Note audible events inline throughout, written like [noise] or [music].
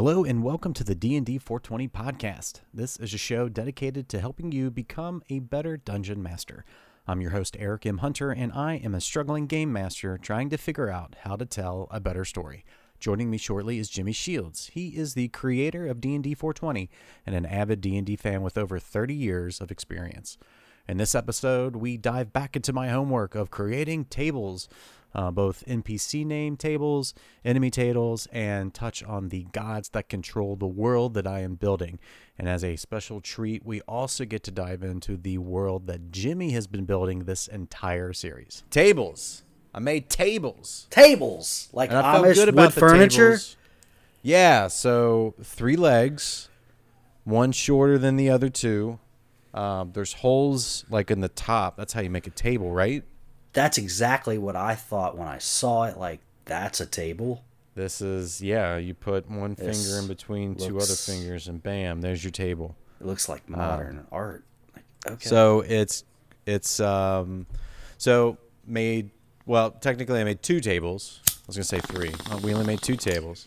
Hello and welcome to the D&D 420 podcast. This is a show dedicated to helping you become a better dungeon master. I'm your host Eric M. Hunter and I am a struggling game master trying to figure out how to tell a better story. Joining me shortly is Jimmy Shields. He is the creator of D&D 420 and an avid D&D fan with over 30 years of experience. In this episode, we dive back into my homework of creating tables uh, both NPC name tables, enemy tables, and touch on the gods that control the world that I am building. And as a special treat, we also get to dive into the world that Jimmy has been building this entire series. Tables. I made tables. Tables like And I Amish good wood about the furniture. tables. Yeah, so three legs, one shorter than the other two. Um, there's holes like in the top. That's how you make a table, right? That's exactly what I thought when I saw it. Like that's a table. This is yeah. You put one This finger in between two other fingers, and bam, there's your table. It looks like modern art. Like, okay. So it's it's um, so made well. Technically, I made two tables. I was gonna say three. Uh, we only made two tables.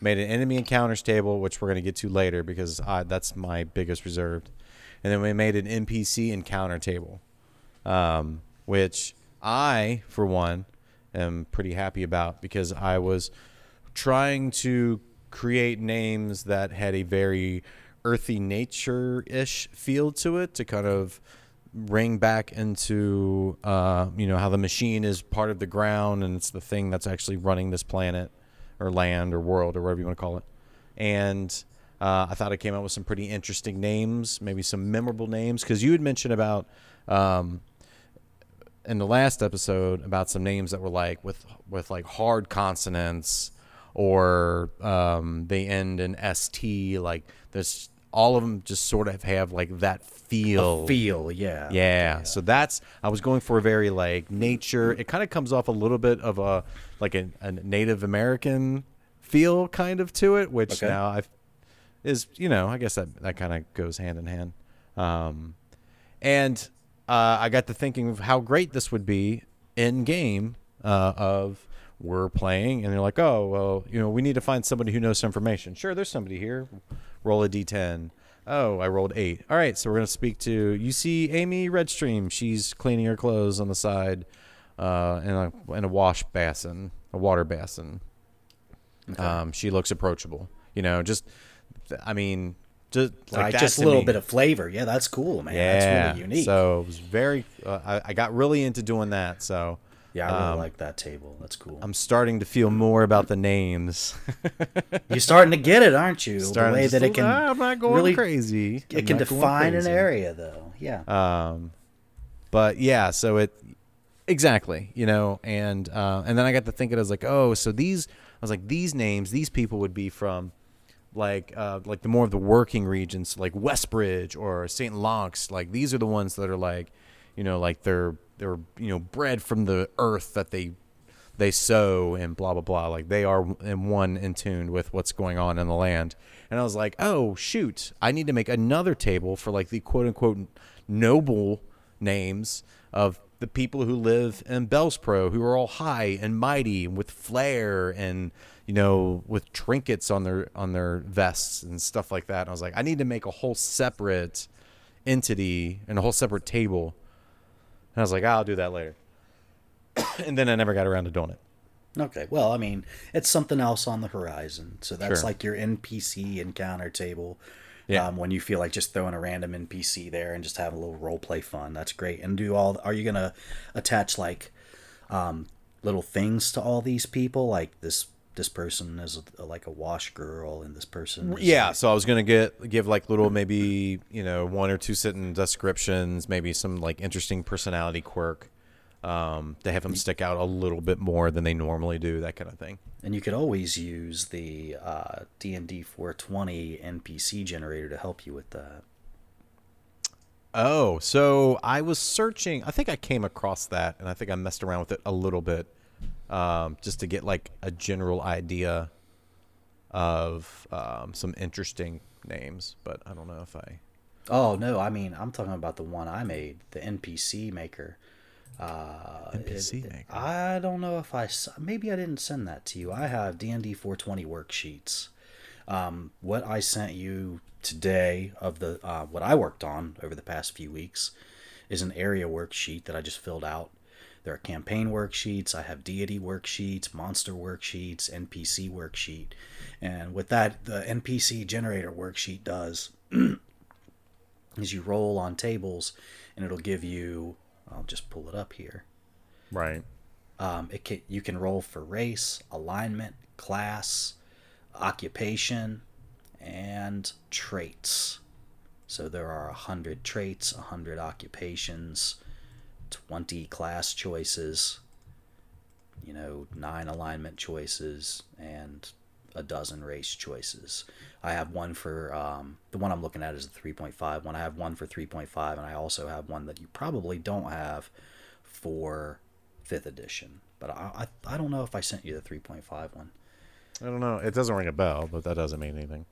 Made an enemy encounters table, which we're gonna get to later because I, that's my biggest reserved. And then we made an NPC encounter table, um, which I, for one, am pretty happy about because I was trying to create names that had a very earthy nature ish feel to it to kind of ring back into uh, you know how the machine is part of the ground and it's the thing that's actually running this planet or land or world or whatever you want to call it. And uh, I thought I came up with some pretty interesting names, maybe some memorable names, because you had mentioned about um, in the last episode about some names that were like with with like hard consonants or um, they end in st. Like there's all of them just sort of have like that feel. a feel, yeah. Yeah. So that's I was going for a very like nature. It kind of comes off a little bit of a like a, a Native American feel kind of to it, which Okay. now I've is you know I guess that that kind of goes hand in hand. Um, and uh, I got to thinking of how great this would be in game uh, of we're playing and they're like, oh well, you know, we need to find somebody who knows some information. Sure, there's somebody here. Roll a d10. Oh, I rolled eight. All right, so we're gonna speak to you. See Amy Redstream. She's cleaning her clothes on the side, uh, in a in a wash basin, a water basin. Um, she looks approachable. You know, just I mean, just like that just a little bit of flavor. Yeah, that's cool, man. Yeah, That's really unique. So it was very. Uh, I, I got really into doing that. So yeah, I really um, like that table. That's cool. I'm starting to feel more about the names. [laughs] You're starting to get it, aren't you? Starting the way that it can I'm not going really crazy. I'm it can define an area though. Yeah. Um, but yeah, so it exactly, you know, and uh, and then I got to thinking, I was like, oh, so these, I was like, these names, these people would be from, like, uh, like the more of the working regions, like Westbridge or St. Lawrence. Like these are the ones that are like, you know, like they're they're you know bred from the earth that they they sow and blah blah blah. Like they are in one in tune with what's going on in the land. And I was like, oh shoot, I need to make another table for like the quote unquote noble names of the people who live in Bellspro, who are all high and mighty and with flair and you know with trinkets on their on their vests and stuff like that. And I was like, I need to make a whole separate entity and a whole separate table. And I was like, I'll do that later. [coughs] and then I never got around to doing it. Okay. Well, I mean, it's something else on the horizon. So that's Sure. like your NPC encounter table. Yeah. Um, when you feel like just throwing a random NPC there and just having a little role play fun, that's great. And do all? Are you gonna attach like um, little things to all these people? Like this this person is a, like a wash girl, and this person. Yeah, like- so I was gonna get give like little maybe you know one or two sentence descriptions, maybe some like interesting personality quirk, um, to have them stick out a little bit more than they normally do, that kind of thing. and you could always use the uh, D and D 420 NPC generator to help you with that. Oh, so I was searching. I think I came across that, and I think I messed around with it a little bit, um, just to get like a general idea of um, some interesting names. But I don't know if I. Oh no, I mean I'm talking about the one I made, the NPC maker. Uh, NPC it- maker. I don't know if I maybe I didn't send that to you. I have D and D 420 worksheets. Um, what I sent you today of the uh, what I worked on over the past few weeks is an area worksheet that I just filled out. There are campaign worksheets, I have deity worksheets, monster worksheets, NPC worksheet. And what that the NPC generator worksheet does [clears throat] is you roll on tables and it'll give you I'll just pull it up here. Right. Um, it can, you can roll for race, alignment, class, occupation, and traits. So there are 100 traits, 100 occupations, 20 class choices, you know, nine alignment choices, and a dozen race choices. I have one for um, the one I'm looking at is the 3.5 one. I have one for 3.5, and I also have one that you probably don't have for fifth edition. But I, I, I don't know if I sent you the 3.5 one. I don't know. It doesn't ring a bell, but that doesn't mean anything.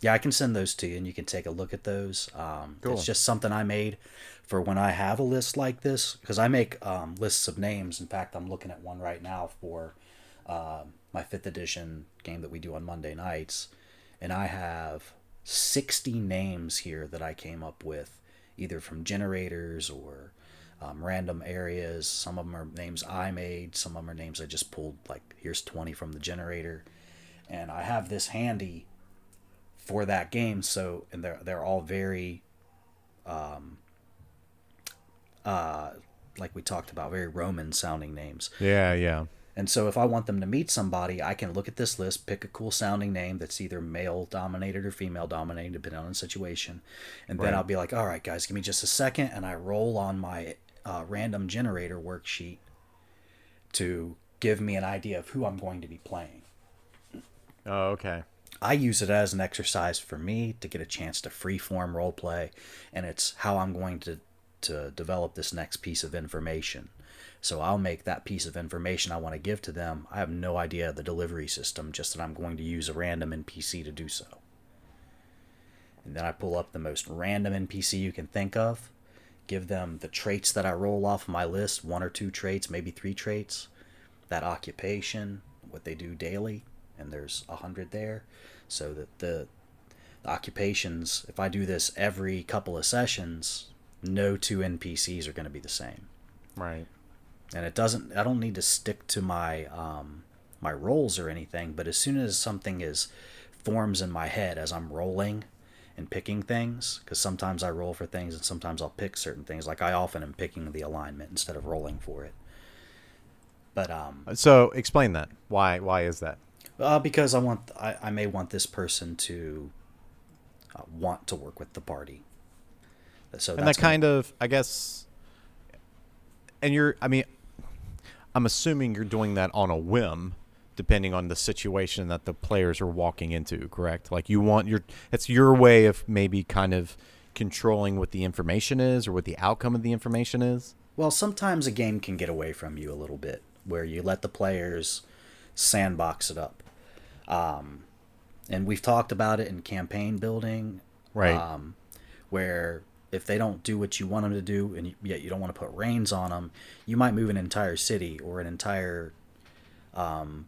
Yeah, I can send those to you, and you can take a look at those. Um, Cool. It's just something I made for when I have a list like this, because I make um, lists of names. In fact, I'm looking at one right now for uh, my fifth edition game that we do on Monday nights, and I have 60 names here that I came up with, either from generators or um, random areas. Some of them are names I made. Some of them are names I just pulled. Like here's 20 from the generator, and I have this handy for that game. So and they're they're all very, um, uh, like we talked about, very Roman sounding names. Yeah, yeah. And so if I want them to meet somebody, I can look at this list, pick a cool sounding name that's either male dominated or female dominated, depending on the situation. And then Right. I'll be like, all right, guys, give me just a second. And I roll on my uh, random generator worksheet to give me an idea of who I'm going to be playing. Oh, okay. I use it as an exercise for me to get a chance to freeform role play, and it's how I'm going to to develop this next piece of information. So I'll make that piece of information I want to give to them. I have no idea the delivery system, just that I'm going to use a random NPC to do so. And then I pull up the most random NPC you can think of, give them the traits that I roll off my list, one or two traits, maybe three traits, that occupation, what they do daily, and there's a hundred there. So that the, the occupations, if I do this every couple of sessions, no two NPCs are going to be the same Right. and it doesn't i don't need to stick to my um my roles or anything but as soon as something is forms in my head as i'm rolling and picking things because sometimes i roll for things and sometimes i'll pick certain things like i often am picking the alignment instead of rolling for it but um So explain that. Why? Why is that? Uh, because i want I, I may want this person to uh, want to work with the party so and that kind of, I guess. And you're, I mean, I'm assuming you're doing that on a whim, depending on the situation that the players are walking into. Correct? Like you want your, it's your way of maybe kind of controlling what the information is or what the outcome of the information is. Well, sometimes a game can get away from you a little bit, where you let the players sandbox it up. Um, and we've talked about it in campaign building, Right. Um, where if they don't do what you want them to do, and yet you don't want to put reins on them, you might move an entire city or an entire um,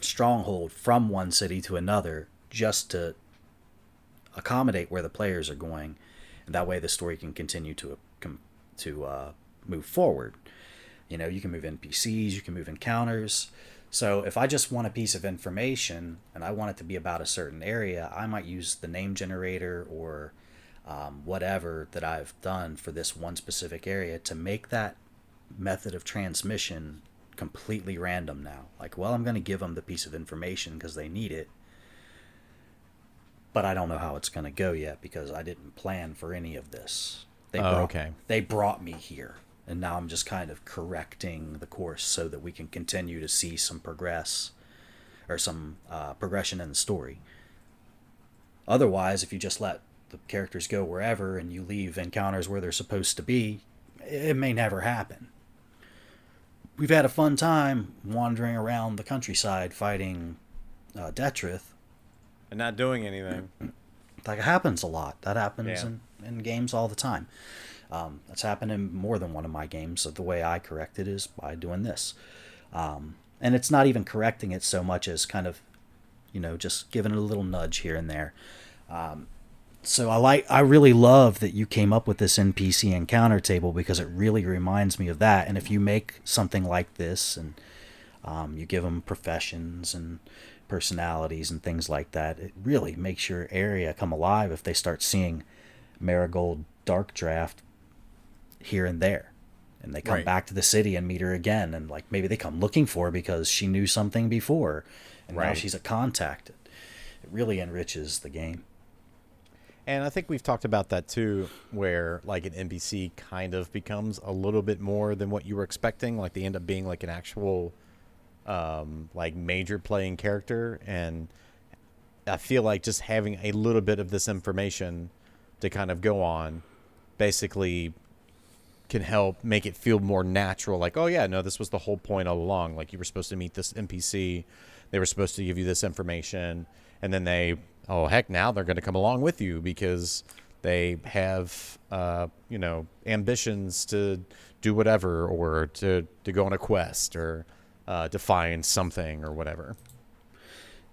stronghold from one city to another just to accommodate where the players are going, and that way the story can continue to to uh, move forward. You know, you can move NPCs, you can move encounters. So if I just want a piece of information and I want it to be about a certain area, I might use the name generator or um, whatever that I've done for this one specific area to make that method of transmission completely random now. Like, well, I'm going to give them the piece of information because they need it, but I don't know how it's going to go yet because I didn't plan for any of this. They Oh, brought, okay. They brought me here, and now I'm just kind of correcting the course so that we can continue to see some progress or some uh, progression in the story. Otherwise, if you just let the characters go wherever and you leave encounters where they're supposed to be, it may never happen. We've had a fun time wandering around the countryside fighting uh, Detrith. and not doing anything. That happens a lot. That happens Yeah. in, in games all the time. Um, that's happened in more than one of my games. So the way I correct it is by doing this. Um, and it's not even correcting it so much as kind of, you know, just giving it a little nudge here and there. Um, so I like I really love that you came up with this NPC encounter table because it really reminds me of that. And if you make something like this and um, you give them professions and personalities and things like that, it really makes your area come alive if they start seeing Marigold Dark Draft here and there. And they come Right. back to the city and meet her again. And like maybe they come looking for her because she knew something before. And now Right. she's a contact. It really enriches the game. And I think we've talked about that too, where like an NPC kind of becomes a little bit more than what you were expecting. Like they end up being like an actual, um, like major playing character. And I feel like just having a little bit of this information to kind of go on, basically, can help make it feel more natural. Like, oh yeah, no, this was the whole point all along. Like you were supposed to meet this NPC, they were supposed to give you this information, and then they, oh heck, now they're going to come along with you because they have, uh, you know, ambitions to do whatever or to to go on a quest or uh, to find something or whatever.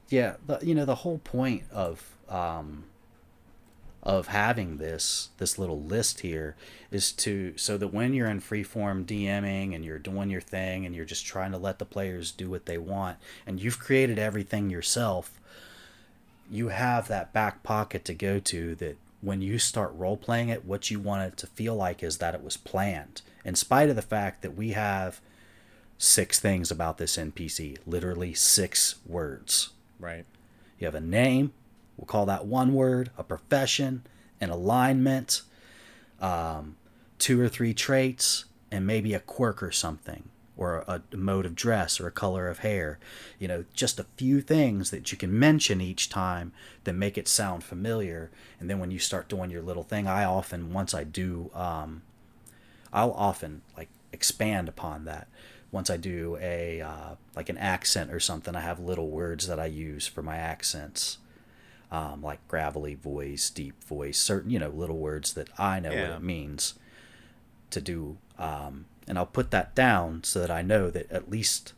Yeah, you know the whole point of um, of having this this little list here is to so that when you're in freeform DMing and you're doing your thing and you're just trying to let the players do what they want and you've created everything yourself, you have that back pocket to go to that when you start role playing it, what you want it to feel like is that it was planned. In spite of the fact that we have six things about this NPC, literally six words. Right. You have a name, we'll call that one word, a profession, an alignment, um, two or three traits, and maybe a quirk or something, or a, mode of dress or a color of hair. You know, just a few things that you can mention each time that make it sound familiar. And then when you start doing your little thing, I often, once I do, um, I'll often like expand upon that. Once I do a uh, like an accent or something, I have little words that I use for my accents, um, like gravelly voice, deep voice, certain you know little words that I know Yeah. what it means to do, um, and I'll put that down so that I know that at least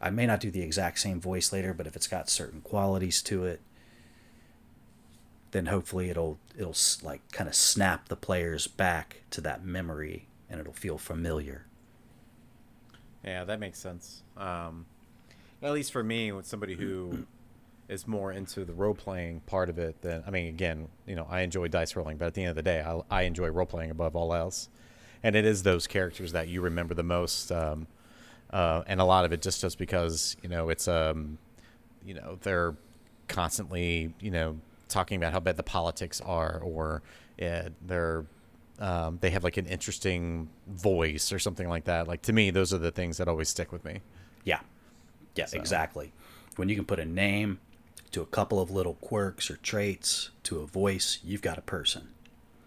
I may not do the exact same voice later, but if it's got certain qualities to it, then hopefully it'll it'll s- like kind of snap the players back to that memory and it'll feel familiar. Yeah, that makes sense. Um, at least for me, with somebody who [clears throat] is more into the role playing part of it, than I mean, again, you know, I enjoy dice rolling, but at the end of the day, I, I enjoy role playing above all else. And it is those characters that you remember the most, um, uh, and a lot of it just just because you know it's um, you know they're constantly you know talking about how bad the politics are, or uh, they're um, they have like an interesting voice or something like that. Like to me, those are the things that always stick with me. Yeah. Yeah, exactly. When you can put a name to a couple of little quirks or traits to a voice, you've got a person.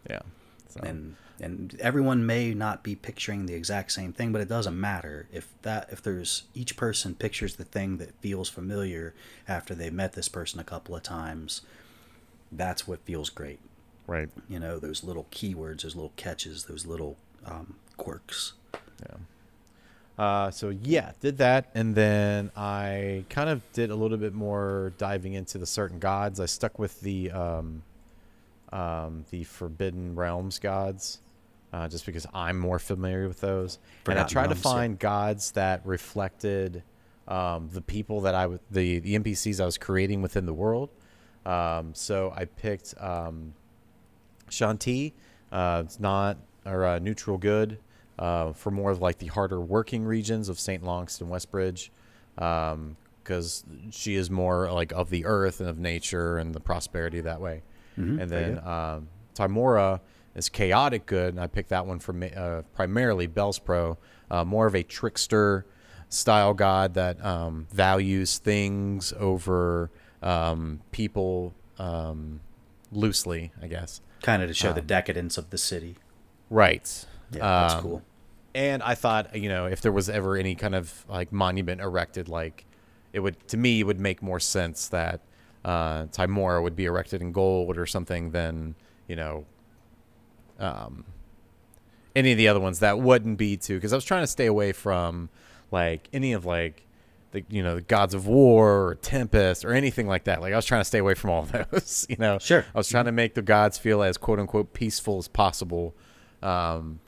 Yeah. So, and and everyone may not be picturing the exact same thing but it doesn't matter if that if there's each person pictures the thing that feels familiar after they've met this person a couple of times that's what feels great right. you know those little keywords those little catches those little um, quirks Uh, so yeah, did that, and then I kind of did a little bit more diving into the certain gods. I stuck with the um, um, the Forbidden Realms gods, uh, just because I'm more familiar with those. and I Forgotten tried to Realms, yeah. find gods that reflected um, the people that I w- the the NPCs I was creating within the world. Um, so I picked um, Chauntea. Uh, it's not or uh, neutral good uh, for more of like the harder working regions of St. Longst and Westbridge, because she is more like of the earth and of nature and the prosperity that way. and then good. um, Tymora is chaotic good, and I picked that one for ma- uh, primarily Bell's Pro, uh, more of a trickster style god that um, values things over um, people um, loosely, I guess. kind of to show the Um, decadence of the city Right. Yeah that's Um, cool And I thought, you know, if there was ever any kind of like monument erected, like it would to me it would make more sense that uh, Tymora would be erected in gold or something than you know um, any of the other ones that wouldn't be too. Because I was trying to stay away from like any of like the you know the gods of war or tempest or anything like that. Like I was trying to stay away from all [laughs] those. You know, Sure. I was trying to make the gods feel as quote unquote peaceful as possible, um,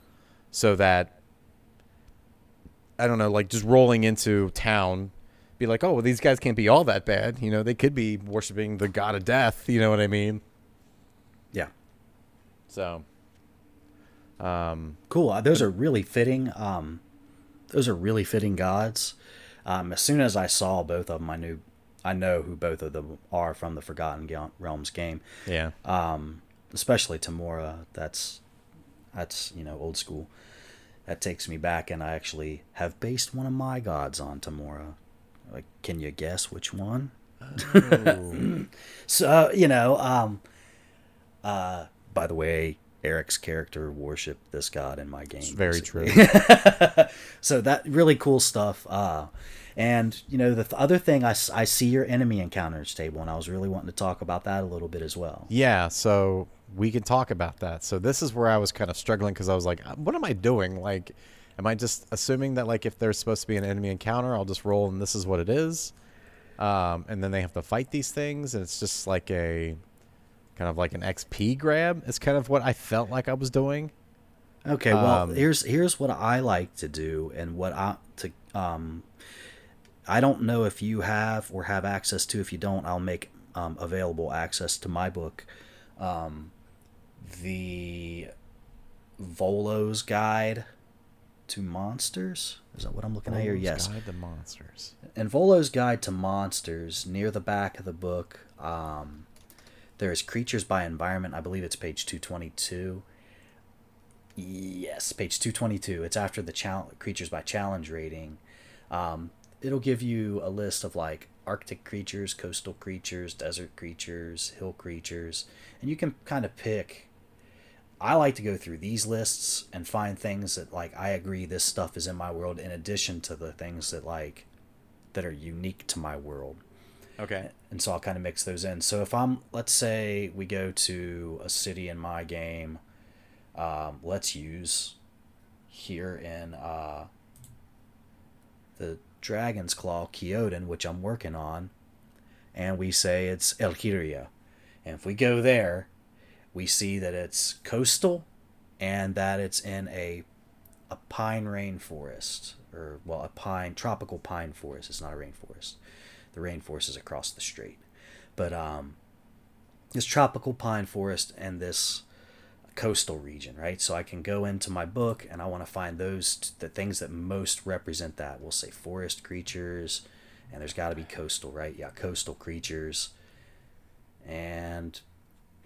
so that I don't know, like just rolling into town, be like, oh, well, these guys can't be all that bad. You know, they could be worshiping the god of death. You know what I mean? Yeah. So, um, Cool. Uh, Those are really fitting. Um, those are really fitting gods. Um, as soon as I saw both of them, I knew, I know who both of them are from the Forgotten Realms game. yeah, Um, especially Tymora. That's, that's you know old school. That takes me back, and I actually have based one of my gods on Tymora. Like, can you guess which one? [laughs] so uh, you know, um, uh, by the way, Eric's character worshipped this god in my game. it's very basically. true. [laughs] so that really cool stuff. Uh, and you know, the th- other thing I, s- I see your enemy encounters table, and I was really wanting to talk about that a little bit as well. Yeah, so we can talk about that. So this is where I was kind of struggling because I was like, what am I doing? Like, am I just assuming that like if there's supposed to be an enemy encounter, I'll just roll and this is what it is, um, and then they have to fight these things, and it's just like a kind of like an XP grab. It's kind of what I felt like I was doing. Okay, well, Um, here's here's what I like to do, and what I to um, I don't know if you have or have access to. If you don't, I'll make um, available access to my book, um, the Volo's Guide to Monsters. Is that what I'm looking at here? Yes. Guide to monsters. And Volo's Guide to Monsters, near the back of the book, um, there's Creatures by Environment. I believe it's page 222. Yes, page 222. It's after the chal- Creatures by Challenge rating. Um, it'll give you a list of like Arctic creatures, coastal creatures, desert creatures, hill creatures, and you can kind of pick. I like to go through these lists and find things that like I agree this stuff is in my world in addition to the things that like that are unique to my world. Okay. And so I'll kind of mix those in. So if I'm, let's say we go to a city in my game, um, let's use here in uh, the Dragon's Claw Kyoden, which I'm working on, and we say it's Elkiria. And if we go there, we see that it's coastal and that it's in a a pine rainforest or well a pine tropical pine forest. It's not a rainforest. The rainforest is across the strait but um this tropical pine forest and this coastal region right? So i can go into my book and i want to find those the things that most represent that. We'll say forest creatures and there's got to be coastal right? Yeah coastal creatures. And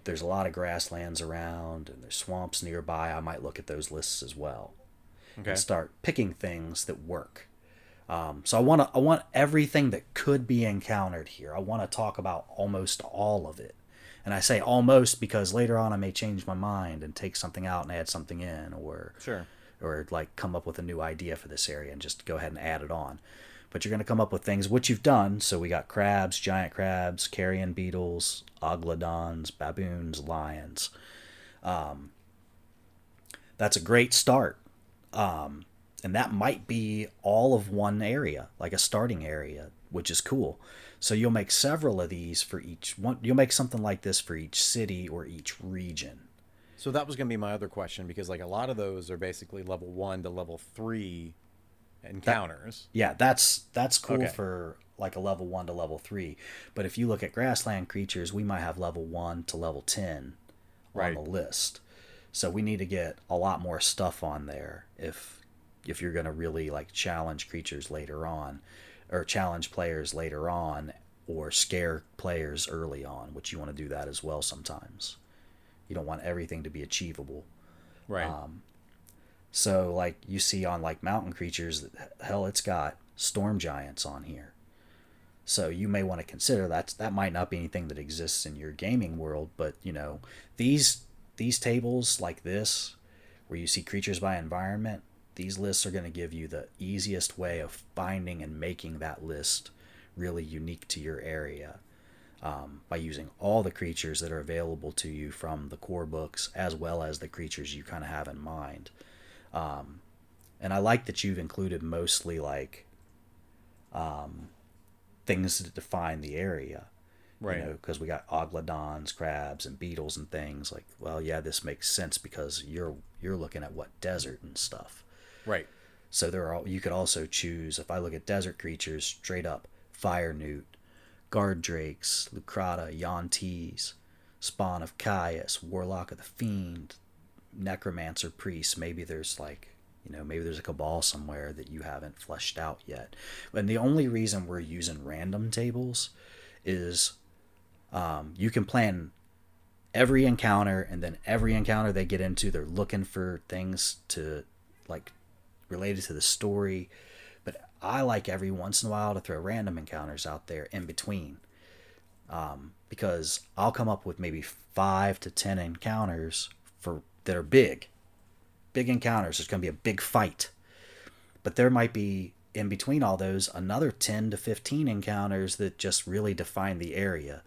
there's a lot of grasslands around and there's swamps nearby i might look at those lists as well Okay. and start picking things that work. Um, so I want to I want everything that could be encountered here. I want to talk about almost all of it, and I say almost because later on I may change my mind and take something out and add something in, or Sure. or like come up with a new idea for this area and just go ahead and add it on. But you're going to come up with things which you've done. So we got crabs, giant crabs, carrion beetles, oglodons, baboons, lions. Um, that's a great start. Um, and that might be all of one area, like a starting area, which is cool. So you'll make several of these for each one. You'll make something like this for each city or each region. So that was going to be my other question because like a lot of those are basically level one to level three encounters. Yeah, that's that's cool Okay. for like a level one to level three. But if you look at grassland creatures, we might have level one to level ten Right. on the list. So we need to get a lot more stuff on there if if you're gonna really like challenge creatures later on, or challenge players later on, or scare players early on, which you want to do that as well sometimes. You don't want everything to be achievable. Right. Um, So like you see on like mountain creatures, hell, it's got storm giants on here. So you may want to consider that that might not be anything that exists in your gaming world, but you know these these tables like this, where you see creatures by environment, these lists are going to give you the easiest way of finding and making that list really unique to your area um, by using all the creatures that are available to you from the core books as well as the creatures you kind of have in mind. Um, and I like that you've included mostly like um, things that define the area. Right. You know, because we got oglodons, crabs, and beetles and things. Like, well, yeah, this makes sense because you're you're looking at what desert and stuff. Right. So there are you could also choose if I look at desert creatures straight up fire newt, guard drakes, leucrotta, yuan-tis, spawn of Kyuss, warlock of the fiend, necromancer priest. Maybe there's like you know maybe there's a cabal somewhere that you haven't fleshed out yet. And the only reason we're using random tables is um, you can plan every encounter and then every encounter they get into they're looking for things to like related to the story but i like every once in a while to throw random encounters out there in between um, because i'll come up with maybe five to ten encounters for that are big big encounters there's going to be a big fight but there might be in between all those another 10 to 15 encounters that just really define the area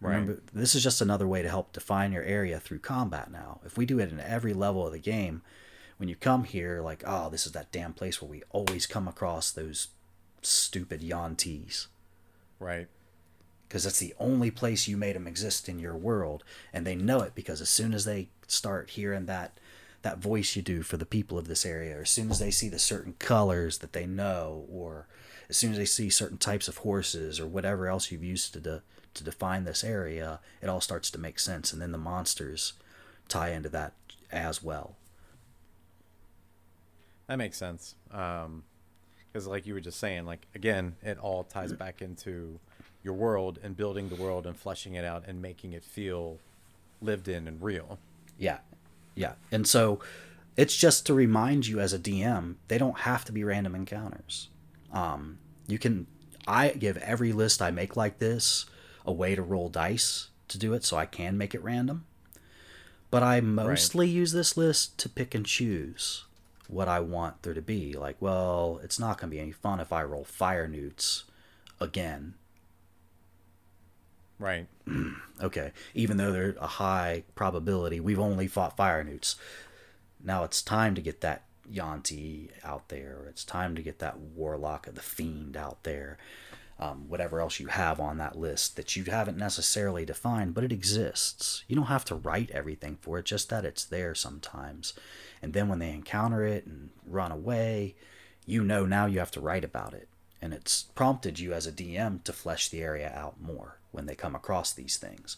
Remember, this is just another way to help define your area through combat now. If we do it in every level of the game, when you come here, like, oh, this is that damn place where we always come across those stupid Yuan-tis. Right. Because that's the only place you made them exist in your world. And they know it because as soon as they start hearing that that voice you do for the people of this area, or as soon as they see the certain colors that they know, or as soon as they see certain types of horses or whatever else you've used to de- to define this area, it all starts to make sense, and then the monsters tie into that as well. That makes sense. Um, because like you were just saying, like again, it all ties back into your world and building the world and fleshing it out and making it feel lived in and real. Yeah, yeah, and so it's just to remind you as a DM, they don't have to be random encounters. Um, you can. I give every list I make like this a way to roll dice to do it, so I can make it random. But I mostly right. use this list to pick and choose what I want there to be. Like, well, it's not going to be any fun if I roll fire newts again. Right. [clears throat] okay. Even though they're a high probability, we've only fought fire newts. Now it's time to get that Yuan-ti out there. It's time to get that Warlock of the Fiend out there um, whatever else you have on that list that you haven't necessarily defined, but it exists. You don't have to write everything for it, just that it's there sometimes. And then when they encounter it and run away, you know now you have to write about it. And it's prompted you as a DM to flesh the area out more when they come across these things.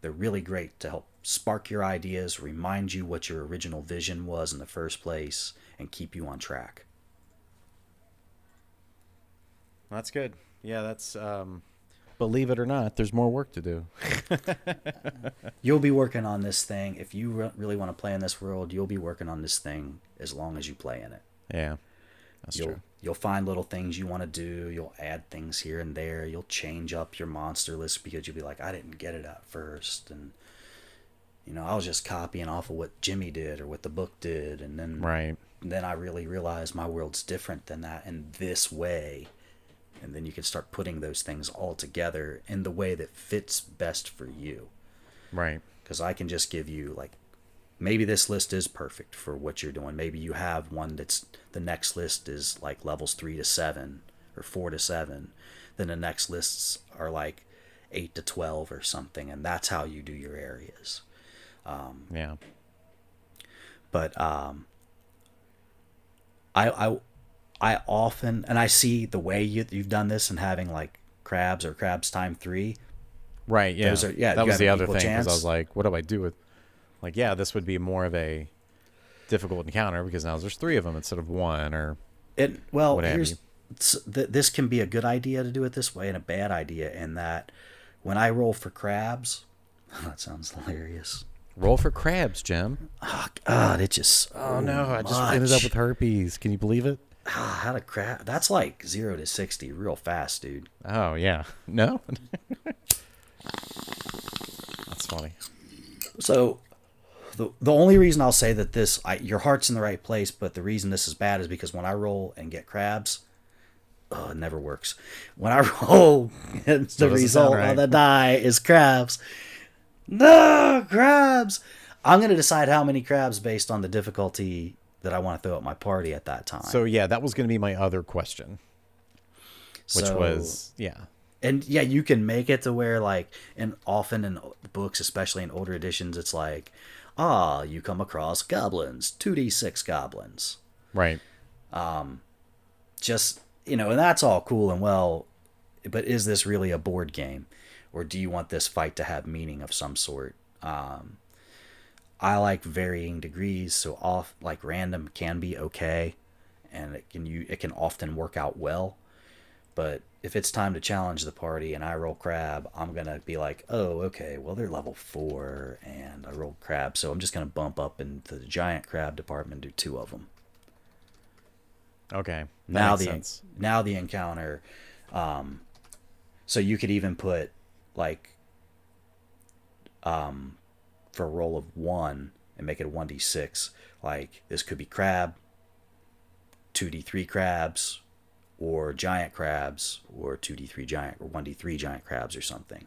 They're really great to help spark your ideas, remind you what your original vision was in the first place, and keep you on track. That's good yeah, that's um, believe it or not, there's more work to do. [laughs] you'll be working on this thing if you re- really want to play in this world. You'll be working on this thing as long as you play in it. Yeah, that's you'll, true. You'll find little things you want to do. You'll add things here and there. You'll change up your monster list because you'll be like, I didn't get it at first, and you know, I was just copying off of what Jimmy did or what the book did, and then right. Then I really realized my world's different than that in this way and then you can start putting those things all together in the way that fits best for you right because i can just give you like maybe this list is perfect for what you're doing maybe you have one that's the next list is like levels 3 to 7 or 4 to 7 then the next lists are like 8 to 12 or something and that's how you do your areas um, yeah but um, I, I I often and I see the way you you've done this and having like crabs or crabs time three. Right. Yeah. Are, yeah. That was the other thing because I was like, what do I do with? Like, yeah, this would be more of a difficult encounter because now there's three of them instead of one or. It well here's th- this can be a good idea to do it this way and a bad idea in that when I roll for crabs, [laughs] that sounds hilarious. Roll for crabs, Jim. Oh God, it just. Oh no! I just ended up with herpes. Can you believe it? Ah, how to crap? That's like zero to sixty real fast, dude. Oh yeah, [laughs] no. [laughs] That's funny. So, the the only reason I'll say that this, I, your heart's in the right place, but the reason this is bad is because when I roll and get crabs, oh, it never works. When I [laughs] roll, the result right. on the die is crabs. No crabs. I'm gonna decide how many crabs based on the difficulty that I want to throw at my party at that time. So yeah, that was going to be my other question. which So- was yeah. and yeah, you can make it to where like, and often in books, especially in older editions, it's like, ah, you come across goblins, two d six goblins, Right. Um, just you know, and that's all cool and well, but is this really a board game, or do you want this fight to have meaning of some sort? Um, I like varying degrees, so off like random can be okay, and it can you it can often work out well, but if it's time to challenge the party and I roll crab, I'm gonna be like, oh okay, well they're level four and I rolled crab, so I'm just gonna bump up into the giant crab department, and do two of them Okay. Now the sense. now the encounter um so you could even put like um for a roll of one and make it a 1d6 like this could be crab 2d3 crabs or giant crabs or 2d3 giant or 1d3 giant crabs or something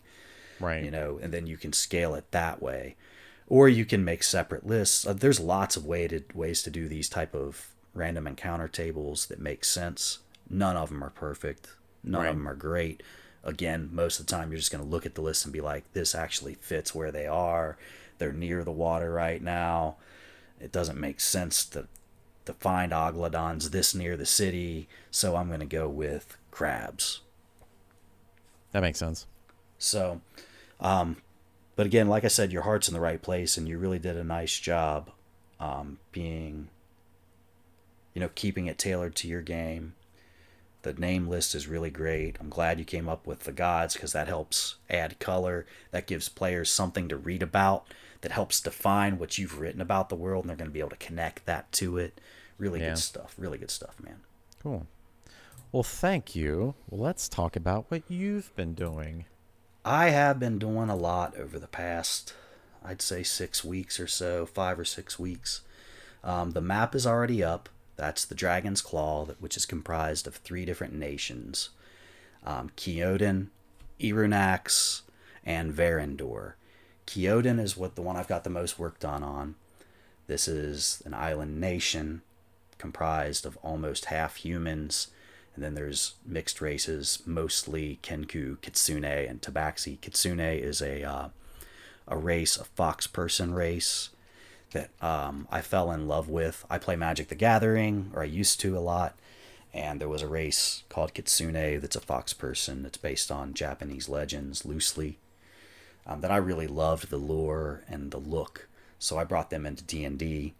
Right. you know, and then you can scale it that way, or you can make separate lists. Uh, There's lots of way to, ways to do these type of random encounter tables that make sense. None of them are perfect. None Right. of them are great. Again, most of the time you're just going to look at the list and be like, this actually fits where they are. They're near the water right now. It doesn't make sense to to find oglodons this near the city, so I'm going to go with crabs. That makes sense. So, um, but again, like I said, your heart's in the right place, and you really did a nice job um, being, you know, keeping it tailored to your game. The name list is really great. I'm glad you came up with the gods because that helps add color. That gives players something to read about. That helps define what you've written about the world, and they're going to be able to connect that to it. Really Yeah. good stuff. Really good stuff, man. Cool. Well, thank you. Well, let's talk about what you've been doing. I have been doing a lot over the past, I'd say six weeks or so, five or six weeks. Um, the map is already up. That's the Dragon's Claw, that- which is comprised of three different nations um, Irunax, and Verendor. Kyoden is what the one I've got the most work done on. This is an island nation comprised of almost half humans, and then there's mixed races, mostly Kenku, Kitsune, and Tabaxi. Kitsune is a uh, a race, a fox person race that um, I fell in love with. I play Magic the Gathering, or I used to a lot, and there was a race called Kitsune that's a fox person. It's based on Japanese legends loosely. Um, that I really loved the lore and the look, so I brought them into D and D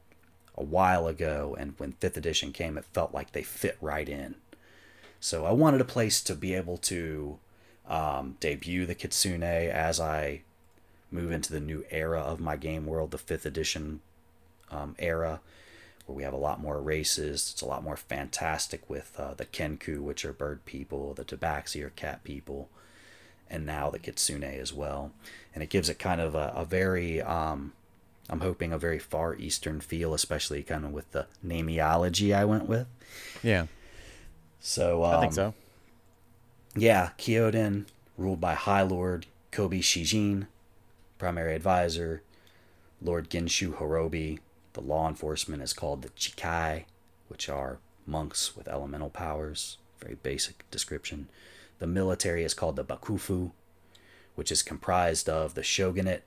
a while ago. And when fifth edition came, it felt like they fit right in. So I wanted a place to be able to um, debut the Kitsune as I move into the new era of my game world, the fifth edition um, era, where we have a lot more races. It's a lot more fantastic with uh, the Kenku, which are bird people, the Tabaxi are cat people, and now the Kitsune as well. And it gives it kind of a, a very, um, I'm hoping, a very far eastern feel, especially kind of with the nameology I went with. Yeah, So um, I think so. yeah, Kyoden, ruled by High Lord Kobe Shijin, primary advisor, Lord Genshu Horobi. The law enforcement is called the Chikai, which are monks with elemental powers. Very basic description. The military is called the Bakufu, which is comprised of the shogunate,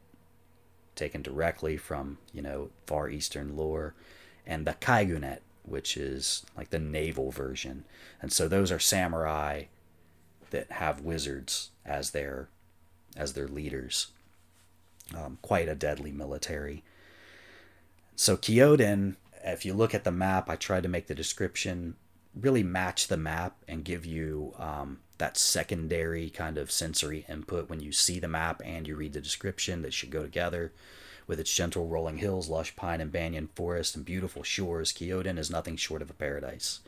taken directly from, you know, Far Eastern lore, and the Kaigunate, which is like the naval version. And so those are samurai that have wizards as their as their leaders. Um, quite a deadly military. So Kyoden, if you look at the map, I tried to make the description really match the map and give you um, that secondary kind of sensory input when you see the map and you read the description that should go together. With its gentle rolling hills, lush pine and banyan forest, and beautiful shores, Kyoden is nothing short of a paradise.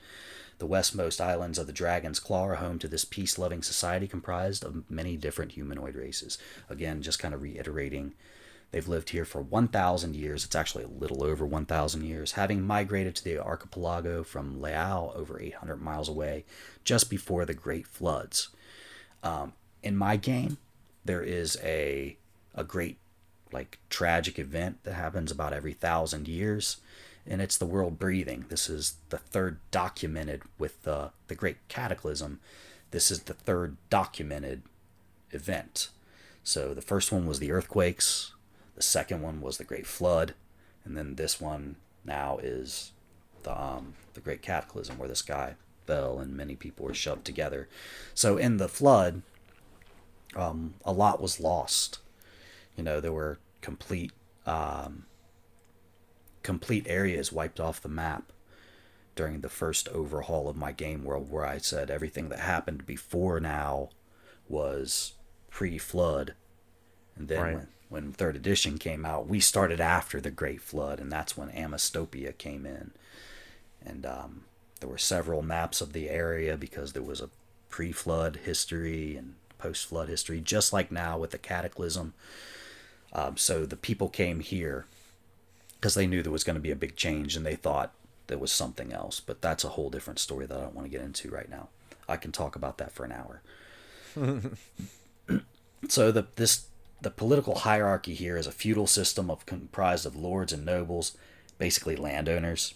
The westmost islands of the Dragon's Claw are home to this peace loving society comprised of many different humanoid races. Again, just kind of reiterating, they've lived here for 1,000 years. It's actually a little over 1,000 years, having migrated to the archipelago from Leao over 800 miles away just before the Great Floods. Um, in my game, there is a, a great like tragic event that happens about every thousand years and it's the world breathing this is the third documented with the the great cataclysm this is the third documented event. So the first one was the earthquakes, the second one was the Great Flood, and then this one now is the um, the Great Cataclysm, where the sky fell and many people were shoved together. So in the flood, um, a lot was lost. You know, there were complete um, complete areas wiped off the map during the first overhaul of my game world, where I said everything that happened before now was pre-flood, and then Right. when, when third edition came out, we started after the Great Flood, and that's when Amistopia came in, and um, there were several maps of the area because there was a pre-flood history and post-flood history, just like now with the Cataclysm. Um, so the people came here because they knew there was going to be a big change, and they thought there was something else. But that's a whole different story that I don't want to get into right now. I can talk about that for an hour. [laughs] so the this the political hierarchy here is a feudal system of comprised of lords and nobles, basically landowners.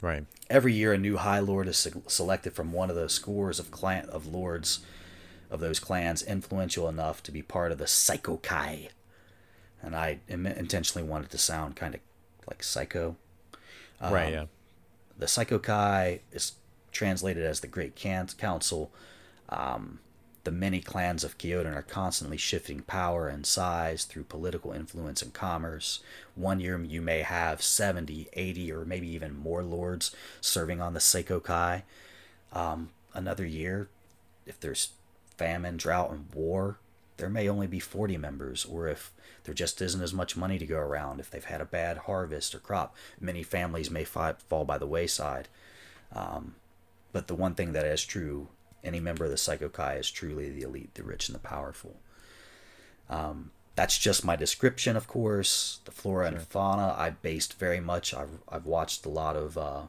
Right. Every year, a new High Lord is selected from one of the scores of clan of lords of those clans influential enough to be part of the Psychokai. And I intentionally wanted to sound kind of like psycho. right. Yeah. The Psychokai is translated as the Great Council. Um, the many clans of Kyoden are constantly shifting power and size through political influence and commerce. One year you may have 70, 80, or maybe even more lords serving on the Seikokai. Um, another year, if there's famine, drought, and war, there may only be 40 members, or if there just isn't as much money to go around, if they've had a bad harvest or crop, many families may fi- fall by the wayside. Um, but the one thing that is true, any member of the Psychokai is truly the elite, the rich, and the powerful. Um, that's just my description, of course. The flora and fauna I based very much. I've, I've watched a lot of uh,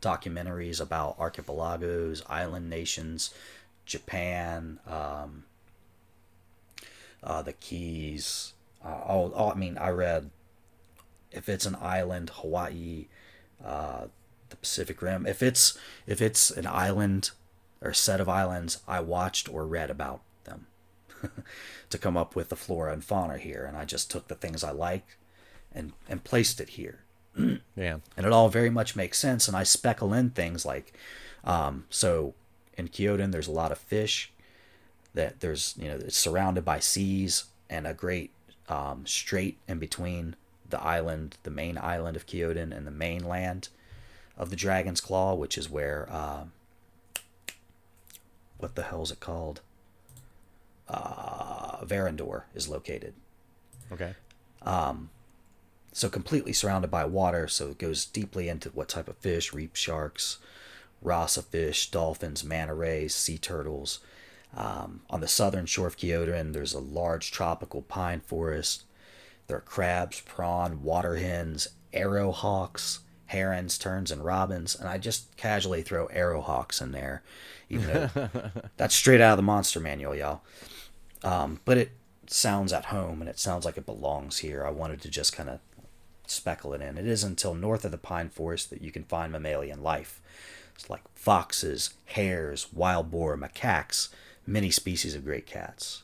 documentaries about archipelagos, island nations, Japan, um, uh, the Keys. Uh, all, all, I mean, I read if it's an island, Hawaii, uh, the Pacific Rim. If it's if it's an island or set of islands, I watched or read about them [laughs] to come up with the flora and fauna here, and I just took the things I liked and and placed it here [clears throat] Yeah. and it all very much makes sense. And I speckle in things like, um, so in Kyoden, there's a lot of fish. That there's you know it's surrounded by seas and a great um, strait in between the island, the main island of Kyoden, and the mainland of the Dragon's Claw, which is where uh, what the hell is it called? Uh, is located Okay. so completely surrounded by water so it goes deeply into what type of fish reef sharks wrasse fish dolphins manta rays sea turtles um, on the southern shore of Kyoden, there's a large tropical pine forest there are crabs prawn water hens arrowhawks herons terns and robins and i just casually throw arrowhawks in there even though [laughs] that's straight out of the monster manual y'all um, but it sounds at home and it sounds like it belongs here. I wanted to just kind of speckle it in. It isn't until north of the pine forest that you can find mammalian life. It's like foxes, hares, wild boar, macaques, many species of great cats.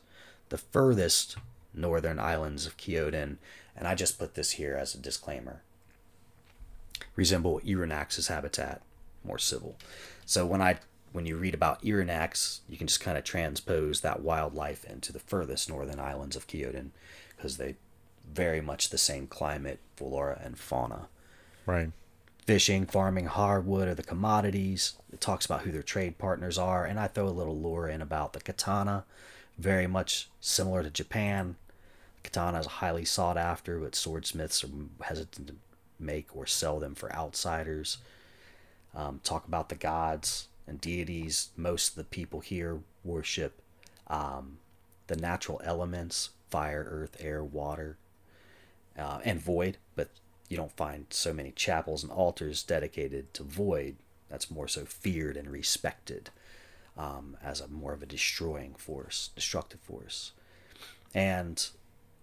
The furthest northern islands of Kyoden, and I just put this here as a disclaimer, resemble Iranax's habitat, more civil. So when I when you read about Iranax, you can just kind of transpose that wildlife into the furthest northern islands of Kyoden because they very much the same climate, flora and fauna. Right. Fishing, farming, hardwood are the commodities. It talks about who their trade partners are, and I throw a little lore in about the katana, very much similar to Japan. Katana is highly sought after, but swordsmiths are hesitant to make or sell them for outsiders. Um, talk about the gods and deities. Most of the people here worship um, the natural elements fire, earth, air, water, uh, and void, but you don't find so many chapels and altars dedicated to void. That's more so feared and respected um, as a more of a destroying force, destructive force. And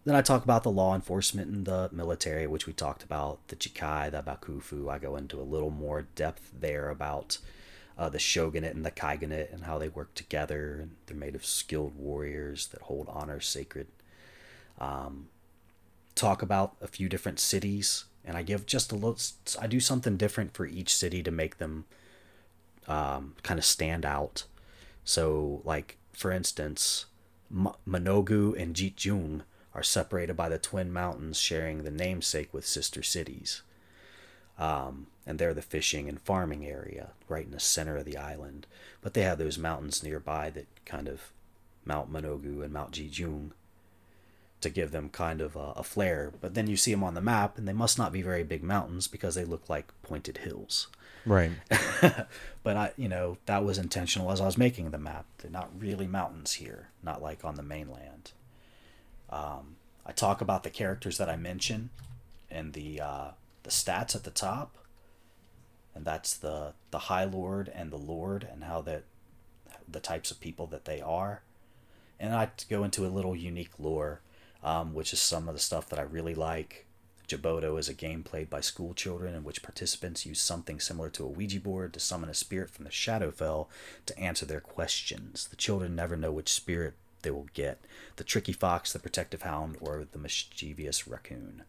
then I talk about the law enforcement and the military, which we talked about, the Chikai, the Bakufu. I go into a little more depth there about uh, the shogunate and the kaiganate and how they work together and they're made of skilled warriors that hold honor sacred um, talk about a few different cities and i give just a little i do something different for each city to make them um, kind of stand out so like for instance M- manogu and jitjung are separated by the twin mountains sharing the namesake with sister cities um, and they're the fishing and farming area right in the center of the island. But they have those mountains nearby that kind of Mount Manogu and Mount Jijung to give them kind of a, a flair. But then you see them on the map, and they must not be very big mountains because they look like pointed hills. Right. [laughs] but I, you know, that was intentional as I was making the map. They're not really mountains here, not like on the mainland. Um, I talk about the characters that I mention and the uh, the stats at the top, and that's the the High Lord and the Lord and how that the types of people that they are, and I go into a little unique lore, um, which is some of the stuff that I really like. Jaboto is a game played by school children in which participants use something similar to a Ouija board to summon a spirit from the Shadowfell to answer their questions. The children never know which spirit they will get the tricky fox, the protective hound, or the mischievous raccoon.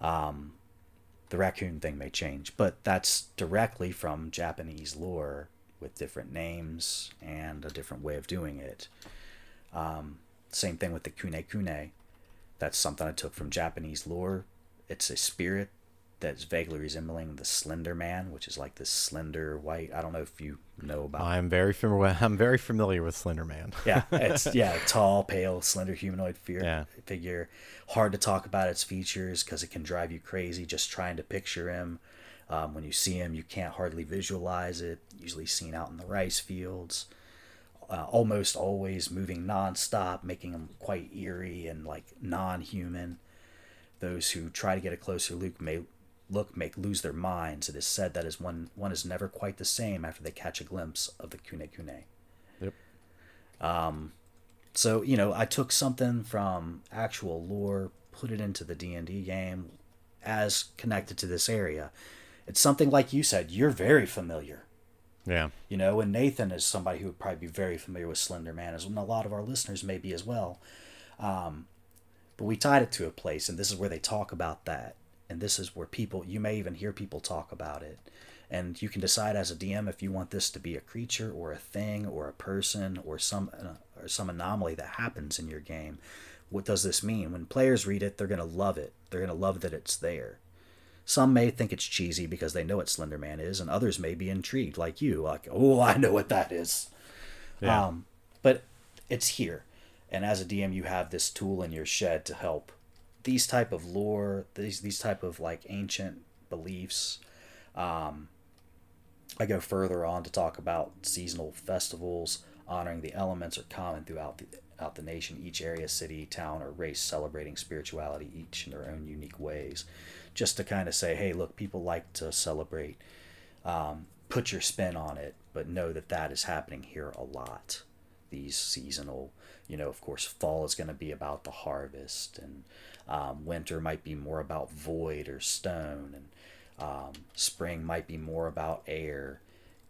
Um, the raccoon thing may change, but that's directly from Japanese lore with different names and a different way of doing it. Um, same thing with the kune kune. That's something I took from Japanese lore. It's a spirit that's vaguely resembling the Slender Man, which is like this slender white. I don't know if you know about. I'm very familiar. [laughs] I'm very familiar with Slender Man. yeah, [laughs] it's yeah, tall, pale, slender humanoid figure. Yeah. Figure. Hard to talk about its features because it can drive you crazy just trying to picture him. Um, when you see him, you can't hardly visualize it. Usually seen out in the rice fields. Uh, almost always moving nonstop, making him quite eerie and like non-human. Those who try to get a closer look may look make lose their minds. It is said that is one one is never quite the same after they catch a glimpse of the kune kune. Yep. Um, so you know, I took something from actual lore, put it into the D and D game, as connected to this area. It's something like you said. You're very familiar. Yeah. You know, and Nathan is somebody who would probably be very familiar with Slender Man, as and a lot of our listeners may be as well. Um, but we tied it to a place, and this is where they talk about that and this is where people you may even hear people talk about it. And you can decide as a dm if you want this to be a creature or a thing or a person or some uh, or some anomaly that happens in your game. What does this mean? When players read it they're going to love it. They're going to love that it's there. Some may think it's cheesy because they know what slender man is and others may be intrigued like you like oh i know what that is. Yeah. um, but it's here. And as a dm you have this tool in your shed to help these type of lore these these type of like ancient beliefs um, i go further on to talk about seasonal festivals honoring the elements are common throughout the out the nation each area city town or race celebrating spirituality each in their own unique ways. Just to kind of say hey look people like to celebrate um, put your spin on it but know that that is happening here a lot these seasonal you know of course fall is going to be about the harvest and um, winter might be more about void or stone and um, spring might be more about air.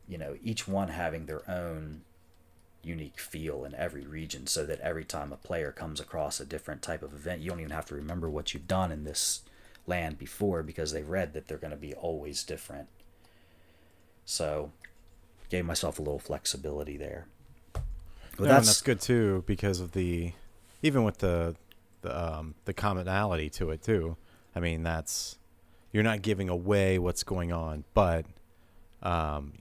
You know each one having their own unique feel in every region so that every time a player comes across a different type of event you don't even have to remember what you've done in this land before because they've read that they're going to be always different. So gave myself a little flexibility there Well, that's, that's good too because of the even with the the um, the commonality to it too. I mean, that's you're not giving away what's going on, but um,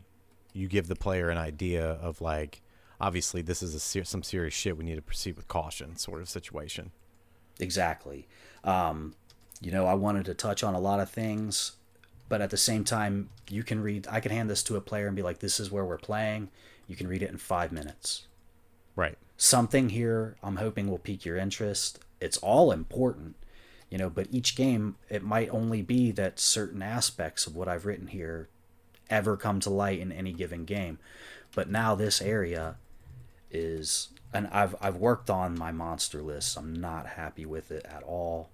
you give the player an idea of like, obviously, this is a ser- some serious shit. We need to proceed with caution, sort of situation. Exactly. Um, you know, I wanted to touch on a lot of things, but at the same time, you can read. I can hand this to a player and be like, "This is where we're playing." You can read it in five minutes. Right. Something here, I'm hoping will pique your interest. It's all important, you know, but each game, it might only be that certain aspects of what I've written here ever come to light in any given game. But now this area is, and I've I've worked on my monster list. I'm not happy with it at all.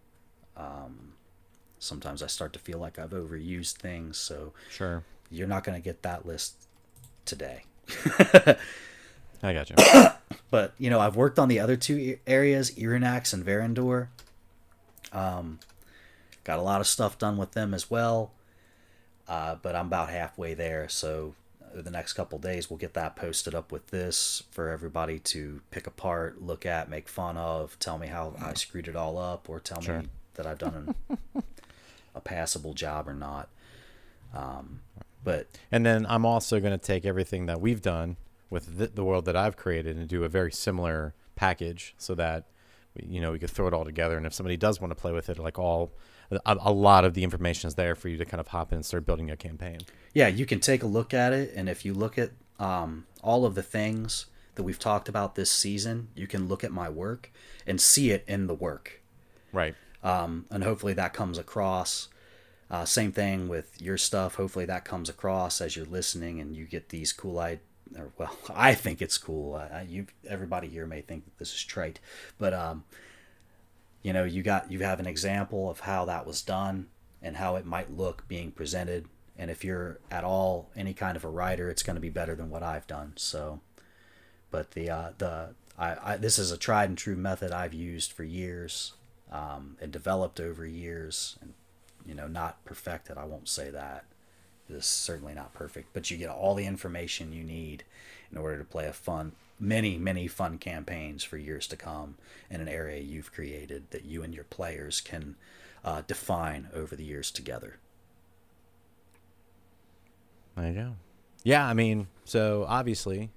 Um, sometimes I start to feel like I've overused things, so Sure. you're not going to get that list today. [laughs] I got you. [coughs] But you know, I've worked on the other two areas, Irinax and Verendor. Um, got a lot of stuff done with them as well. Uh, but I'm about halfway there, so the next couple days we'll get that posted up with this for everybody to pick apart, look at, make fun of, tell me how I screwed it all up, or tell Sure. me that I've done an, [laughs] a passable job or not. Um, but And then I'm also going to take everything that we've done with the, the world that I've created and do a very similar package so that you know we could throw it all together. And if somebody does want to play with it, like all a, a lot of the information is there for you to kind of hop in and start building a campaign. yeah, you can take a look at it, and if you look at um, all of the things that we've talked about this season, you can look at my work and see it in the work. Right. um, and hopefully that comes across. Uh, same thing with your stuff. Hopefully that comes across as you're listening, and you get these cool I or well, [laughs] I think it's cool. Uh, you everybody here may think that this is trite, but um, you know, you got you have an example of how that was done and how it might look being presented. And if you're at all any kind of a writer, it's going to be better than what I've done. So, but the uh, the I, I this is a tried and true method I've used for years um, and developed over years, and you know, not perfected. I won't say that. This is certainly not perfect, but you get all the information you need in order to play a fun, many, many fun campaigns for years to come in an area you've created that you and your players can uh, define over the years together. There you go. Yeah, I mean, so obviously,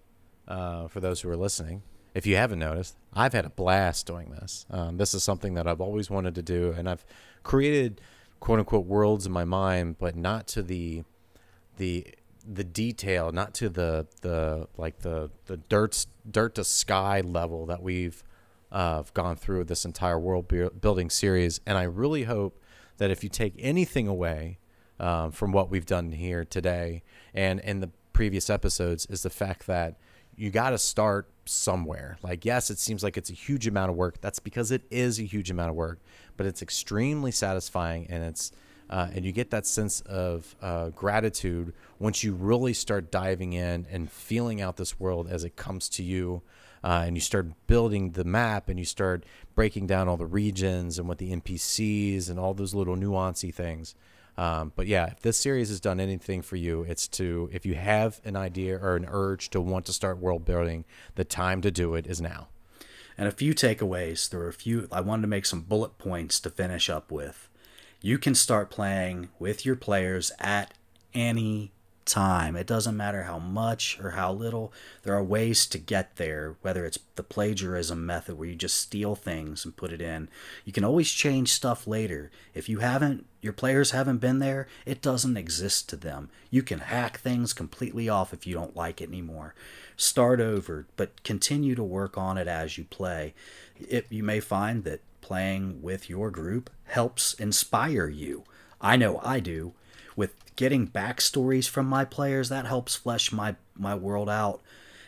uh, for those who are listening, if you haven't noticed, I've had a blast doing this. Um, this is something that I've always wanted to do, and I've created quote unquote worlds in my mind, but not to the the the detail, not to the the like the the dirt dirt to sky level that we've uh, gone through this entire world building series. And I really hope that if you take anything away um, from what we've done here today and in the previous episodes, is the fact that you got to start somewhere. Like, yes, it seems like it's a huge amount of work. That's because it is a huge amount of work, but it's extremely satisfying and it's uh, and you get that sense of uh, gratitude once you really start diving in and feeling out this world as it comes to you. Uh, and you start building the map and you start breaking down all the regions and what the NPCs and all those little nuancy things. Um, but yeah, if this series has done anything for you, it's to, if you have an idea or an urge to want to start world building, the time to do it is now. And a few takeaways. There were a few. I wanted to make some bullet points to finish up with. You can start playing with your players at any time. It doesn't matter how much or how little. There are ways to get there, whether it's the plagiarism method where you just steal things and put it in. You can always change stuff later. If you haven't, your players haven't been there, it doesn't exist to them. You can hack things completely off if you don't like it anymore. Start over, but continue to work on it as you play. It, you may find that playing with your group helps inspire you. I know I do with getting backstories from my players that helps flesh my my world out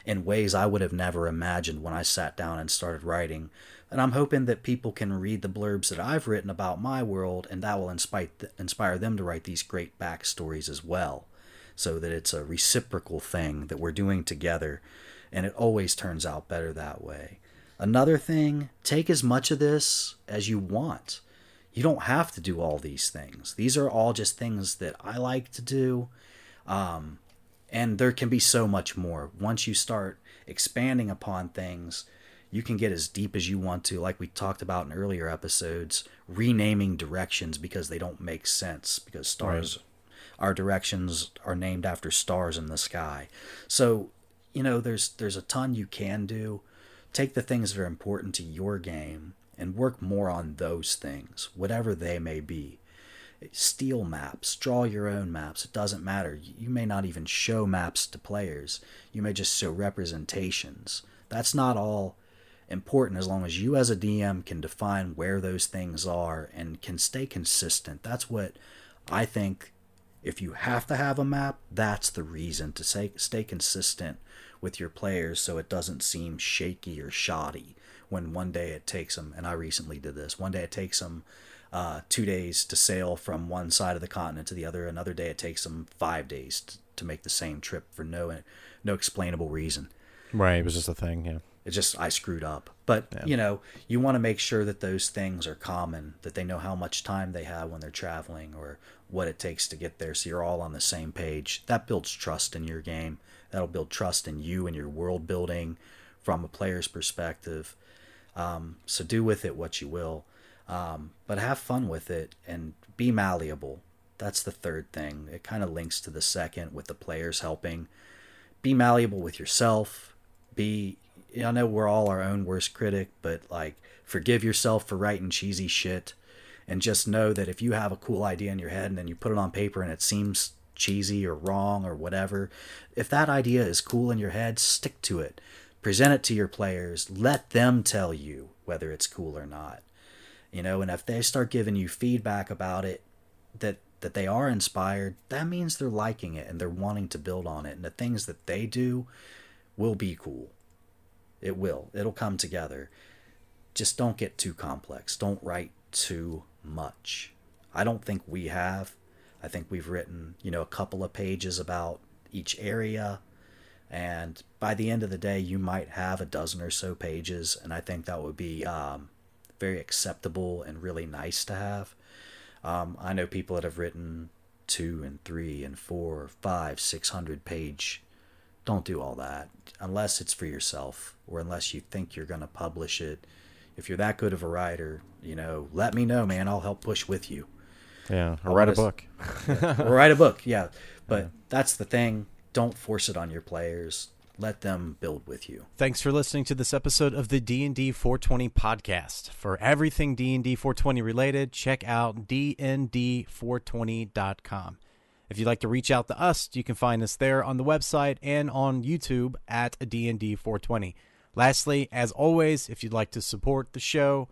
in ways I would have never imagined when I sat down and started writing. And I'm hoping that people can read the blurbs that I've written about my world and that will inspire inspire them to write these great backstories as well. So that it's a reciprocal thing that we're doing together and it always turns out better that way. Another thing, take as much of this as you want you don't have to do all these things. These are all just things that I like to do. Um, and there can be so much more. Once you start expanding upon things, you can get as deep as you want to, like we talked about in earlier episodes, renaming directions because they don't make sense, because stars, our directions are named after stars in the sky. So, you know, there's there's a ton you can do. Take the things that are important to your game and work more on those things, whatever they may be. Steal maps, draw your own maps. It doesn't matter. You may not even show maps to players, you may just show representations. That's not all important as long as you, as a DM, can define where those things are and can stay consistent. That's what I think. If you have to have a map, that's the reason to say, stay consistent with your players so it doesn't seem shaky or shoddy when one day it takes them, and I recently did this, one day it takes them uh, two days to sail from one side of the continent to the other, another day it takes them five days t- to make the same trip for no no explainable reason. Right. It was just a thing. Yeah. It's just I screwed up. But Yeah. you know, you want to make sure that those things are common, that they know how much time they have when they're traveling or what it takes to get there, so you're all on the same page. That builds trust in your game. That'll build trust in you and your world building from a player's perspective. Um, so do with it what you will, um, but have fun with it and be malleable. That's the third thing. It kind of links to the second with the players helping. Be malleable with yourself. Be I know we're all our own worst critic, but like forgive yourself for writing cheesy shit and just know that if you have a cool idea in your head and then you put it on paper and it seems cheesy or wrong or whatever, if that idea is cool in your head, stick to it. Present it to your players. Let them tell you whether it's cool or not. You know, and if they start giving you feedback about it that that they are inspired, that means they're liking it and they're wanting to build on it and the things that they do will be cool. It will. It'll come together. Just don't get too complex. Don't write too much. I don't think we have. I think we've written, you know, a couple of pages about each area. And by the end of the day, you might have a dozen or so pages. And I think that would be um, very acceptable and really nice to have. Um, I know people that have written two and three and four, five, six hundred page. Don't do all that unless it's for yourself or unless you think you're going to publish it. If you're that good of a writer, you know, let me know, man. I'll help push with you. Yeah. Or write a wanna book. [laughs] or write a book, yeah. But that's the thing. Don't force it on your players. Let them build with you. Thanks for listening to this episode of the D&D 420 podcast. For everything D&D 420 related, check out dnd420.com. If you'd like to reach out to us, you can find us there on the website and on YouTube at D&D 420. Lastly, as always, if you'd like to support the show,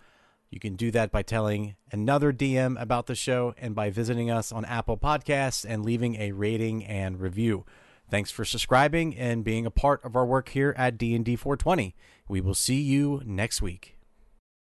you can do that by telling another DM about the show and by visiting us on Apple Podcasts and leaving a rating and review. Thanks for subscribing and being a part of our work here at D&D 420. We will see you next week.